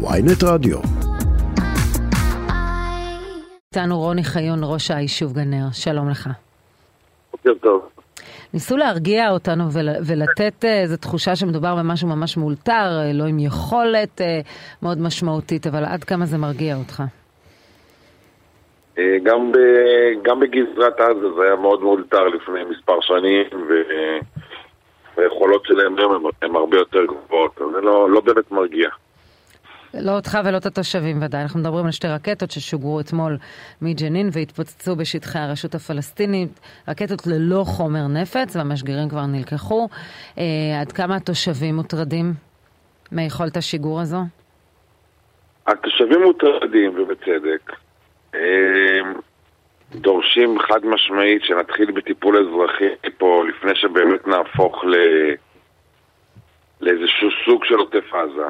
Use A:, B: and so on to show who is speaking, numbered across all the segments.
A: ויינט רדיו.
B: איתנו רוני חיון, ראש היישוב גנר, שלום לך.
C: בוקר טוב.
B: ניסו להרגיע אותנו ול, ולתת אה, איזו תחושה שמדובר במשהו ממש מאולתר, אה, לא עם יכולת אה, מאוד משמעותית, אבל עד כמה זה מרגיע אותך?
C: גם, ב, גם בגזרת עזה זה היה מאוד מאולתר לפני מספר שנים, ו- והיכולות שלהם היום הן הרבה יותר גבוהות, אז זה לא, לא באמת מרגיע.
B: לא אותך ולא את התושבים ודאי. אנחנו מדברים על שתי רקטות ששוגרו אתמול מג'נין והתפוצצו בשטחי הרשות הפלסטינית. רקטות ללא חומר נפץ, והמשגרים כבר נלקחו. אה, עד כמה התושבים מוטרדים מיכולת השיגור הזו?
C: התושבים מוטרדים, ובצדק. אה, דורשים חד משמעית שנתחיל בטיפול אזרחי פה לפני שבאמת נהפוך ל... לאיזשהו סוג של עוטף עזה.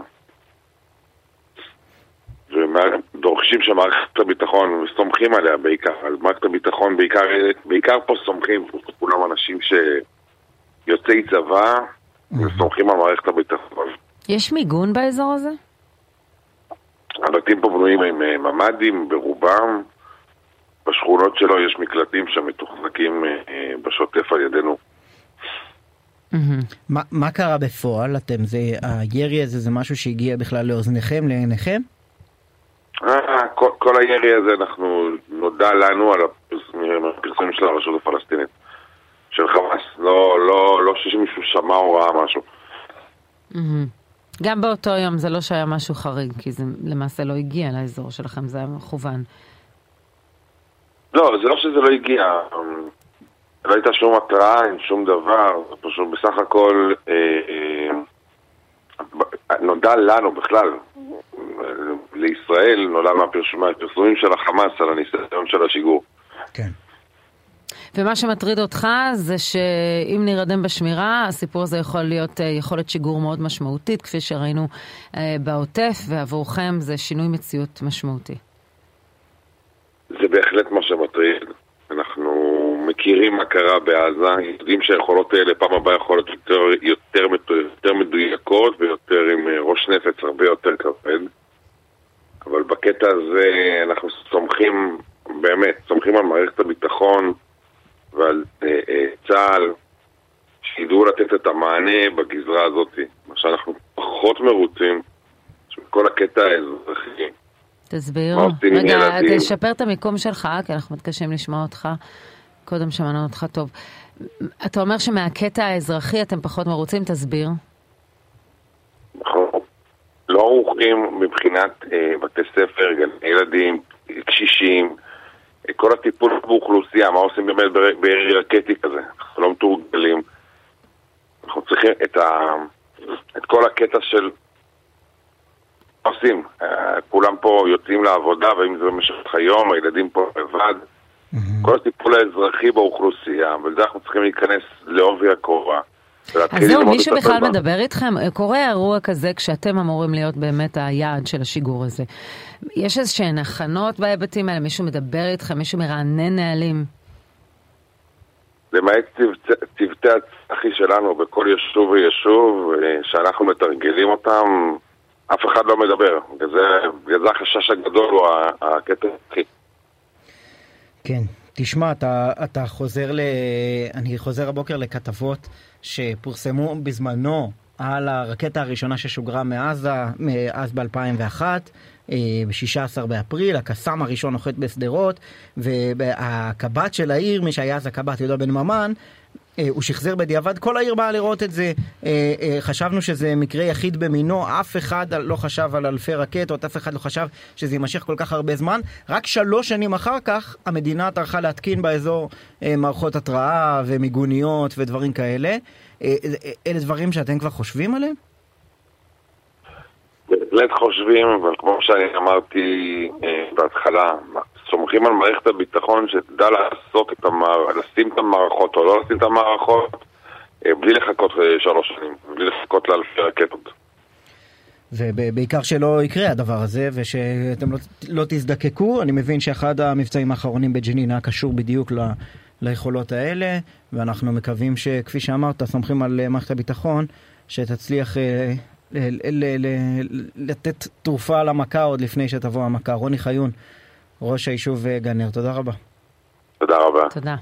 C: ודורשים שמערכת הביטחון, וסומכים עליה בעיקר, על מערכת הביטחון בעיקר, בעיקר פה סומכים, כולם אנשים שיוצאי צבא, וסומכים על מערכת הביטחון.
B: יש מיגון באזור הזה?
C: הבתים פה בנויים עם אה, ממ"דים ברובם, בשכונות שלו יש מקלטים שמתוחזקים אה, בשוטף על ידינו.
D: מה, מה קרה בפועל? אתם, זה, הירי הזה זה משהו שהגיע בכלל לאוזניכם, לעיניכם?
C: כל, כל הירי הזה, אנחנו, נודע לנו על הפרסומים, של הרשות הפלסטינית, של חמאס, לא, לא, לא שמישהו שמע או ראה משהו.
B: גם באותו יום זה לא שהיה משהו חריג, כי זה למעשה לא הגיע לאזור שלכם, זה היה מכוון.
C: לא, זה לא שזה לא הגיע. לא הייתה שום התראה, אין שום דבר, פשוט בסך הכל אה, אה, נודע לנו בכלל, לישראל נולד מהפרסומים של החמאס על הניסיון של השיגור.
D: כן.
B: ומה שמטריד אותך זה שאם נרדם בשמירה, הסיפור הזה יכול להיות יכולת שיגור מאוד משמעותית, כפי שראינו בעוטף, ועבורכם זה שינוי מציאות משמעותי.
C: זה בהחלט מה שמטריד. אנחנו מכירים מה קרה בעזה, יודעים שהיכולות האלה פעם הבאה יכולות יותר, יותר, יותר מדויקות ויותר עם ראש נפץ הרבה יותר בקטע הזה אנחנו סומכים, באמת, סומכים על מערכת הביטחון ועל אה, אה, צה"ל, שידעו לתת את המענה בגזרה הזאת. מה שאנחנו פחות מרוצים, כל הקטע האזרחי.
B: תסביר. רגע, תשפר את המיקום שלך, כי אנחנו מתקשים לשמוע אותך. קודם שמענו אותך טוב. אתה אומר שמהקטע האזרחי אתם פחות מרוצים, תסביר.
C: ערוכים מבחינת אה, בתי ספר, גני ילדים, קשישים, אה, כל הטיפול באוכלוסייה, מה עושים באמת בירי רקטי כזה, אנחנו לא מתורגלים. אנחנו צריכים את, ה, את כל הקטע של מה עושים. אה, כולם פה יוצאים לעבודה, ואם זה במשך היום, הילדים פה לבד. Mm-hmm. כל הטיפול האזרחי באוכלוסייה, ולזה אנחנו צריכים להיכנס לעובי הקורה.
B: אז זהו, מי שבכלל מדבר איתכם, קורה אירוע כזה כשאתם אמורים להיות באמת היעד של השיגור הזה. יש איזה שהן הכנות בהיבטים האלה? מישהו מדבר איתכם? מישהו מרענן נהלים?
C: למעט צוותי הצחי שלנו בכל יישוב ויישוב, שאנחנו מתרגלים אותם, אף אחד לא מדבר. בגלל זה החשש הגדול הוא הקטע הצחי.
D: כן. תשמע, אתה, אתה חוזר ל... אני חוזר הבוקר לכתבות שפורסמו בזמנו על הרקטה הראשונה ששוגרה מעזה, אז ב-2001, ב-16 באפריל, הקסאם הראשון נוחת בשדרות, והקב"ט של העיר, מי שהיה אז הקב"ט יהודה בן ממן, הוא שחזר בדיעבד, כל העיר באה לראות את זה. חשבנו שזה מקרה יחיד במינו, אף אחד לא חשב על אלפי רקטות, אף אחד לא חשב שזה יימשך כל כך הרבה זמן. רק שלוש שנים אחר כך המדינה טרחה להתקין באזור מערכות התראה ומיגוניות ודברים כאלה. אלה דברים שאתם כבר חושבים עליהם?
C: בהחלט חושבים, אבל כמו שאני אמרתי בהתחלה, סומכים על מערכת הביטחון שתדע לעשות את המער... לשים את המערכות או לא לשים את המערכות בלי לחכות שלוש שנים, בלי לחכות לאלפי רקטות.
D: ובעיקר שלא יקרה הדבר הזה ושאתם לא, לא תזדקקו. אני מבין שאחד המבצעים האחרונים בג'נין היה קשור בדיוק ל, ליכולות האלה, ואנחנו מקווים שכפי שאמרת, סומכים על מערכת הביטחון שתצליח לתת תרופה למכה עוד לפני שתבוא המכה. רוני חיון, ראש היישוב גנר, תודה רבה.
C: תודה רבה.
B: תודה.